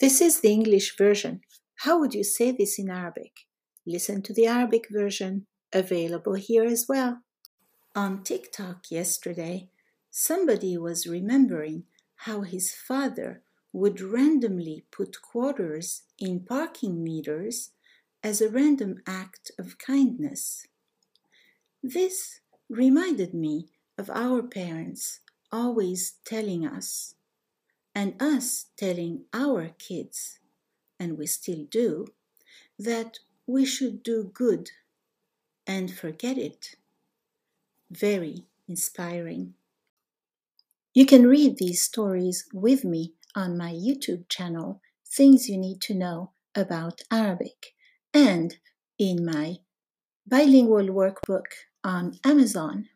This is the English version. How would you say this in Arabic? Listen to the Arabic version, available here as well. On TikTok yesterday, somebody was remembering how his father would randomly put quarters in parking meters as a random act of kindness. This reminded me of our parents always telling us and us telling our kids, and we still do, that we should do good and forget it. Very inspiring. You can read these stories with me on my YouTube channel, Things You Need to Know About Arabic, and in my bilingual workbook on Amazon.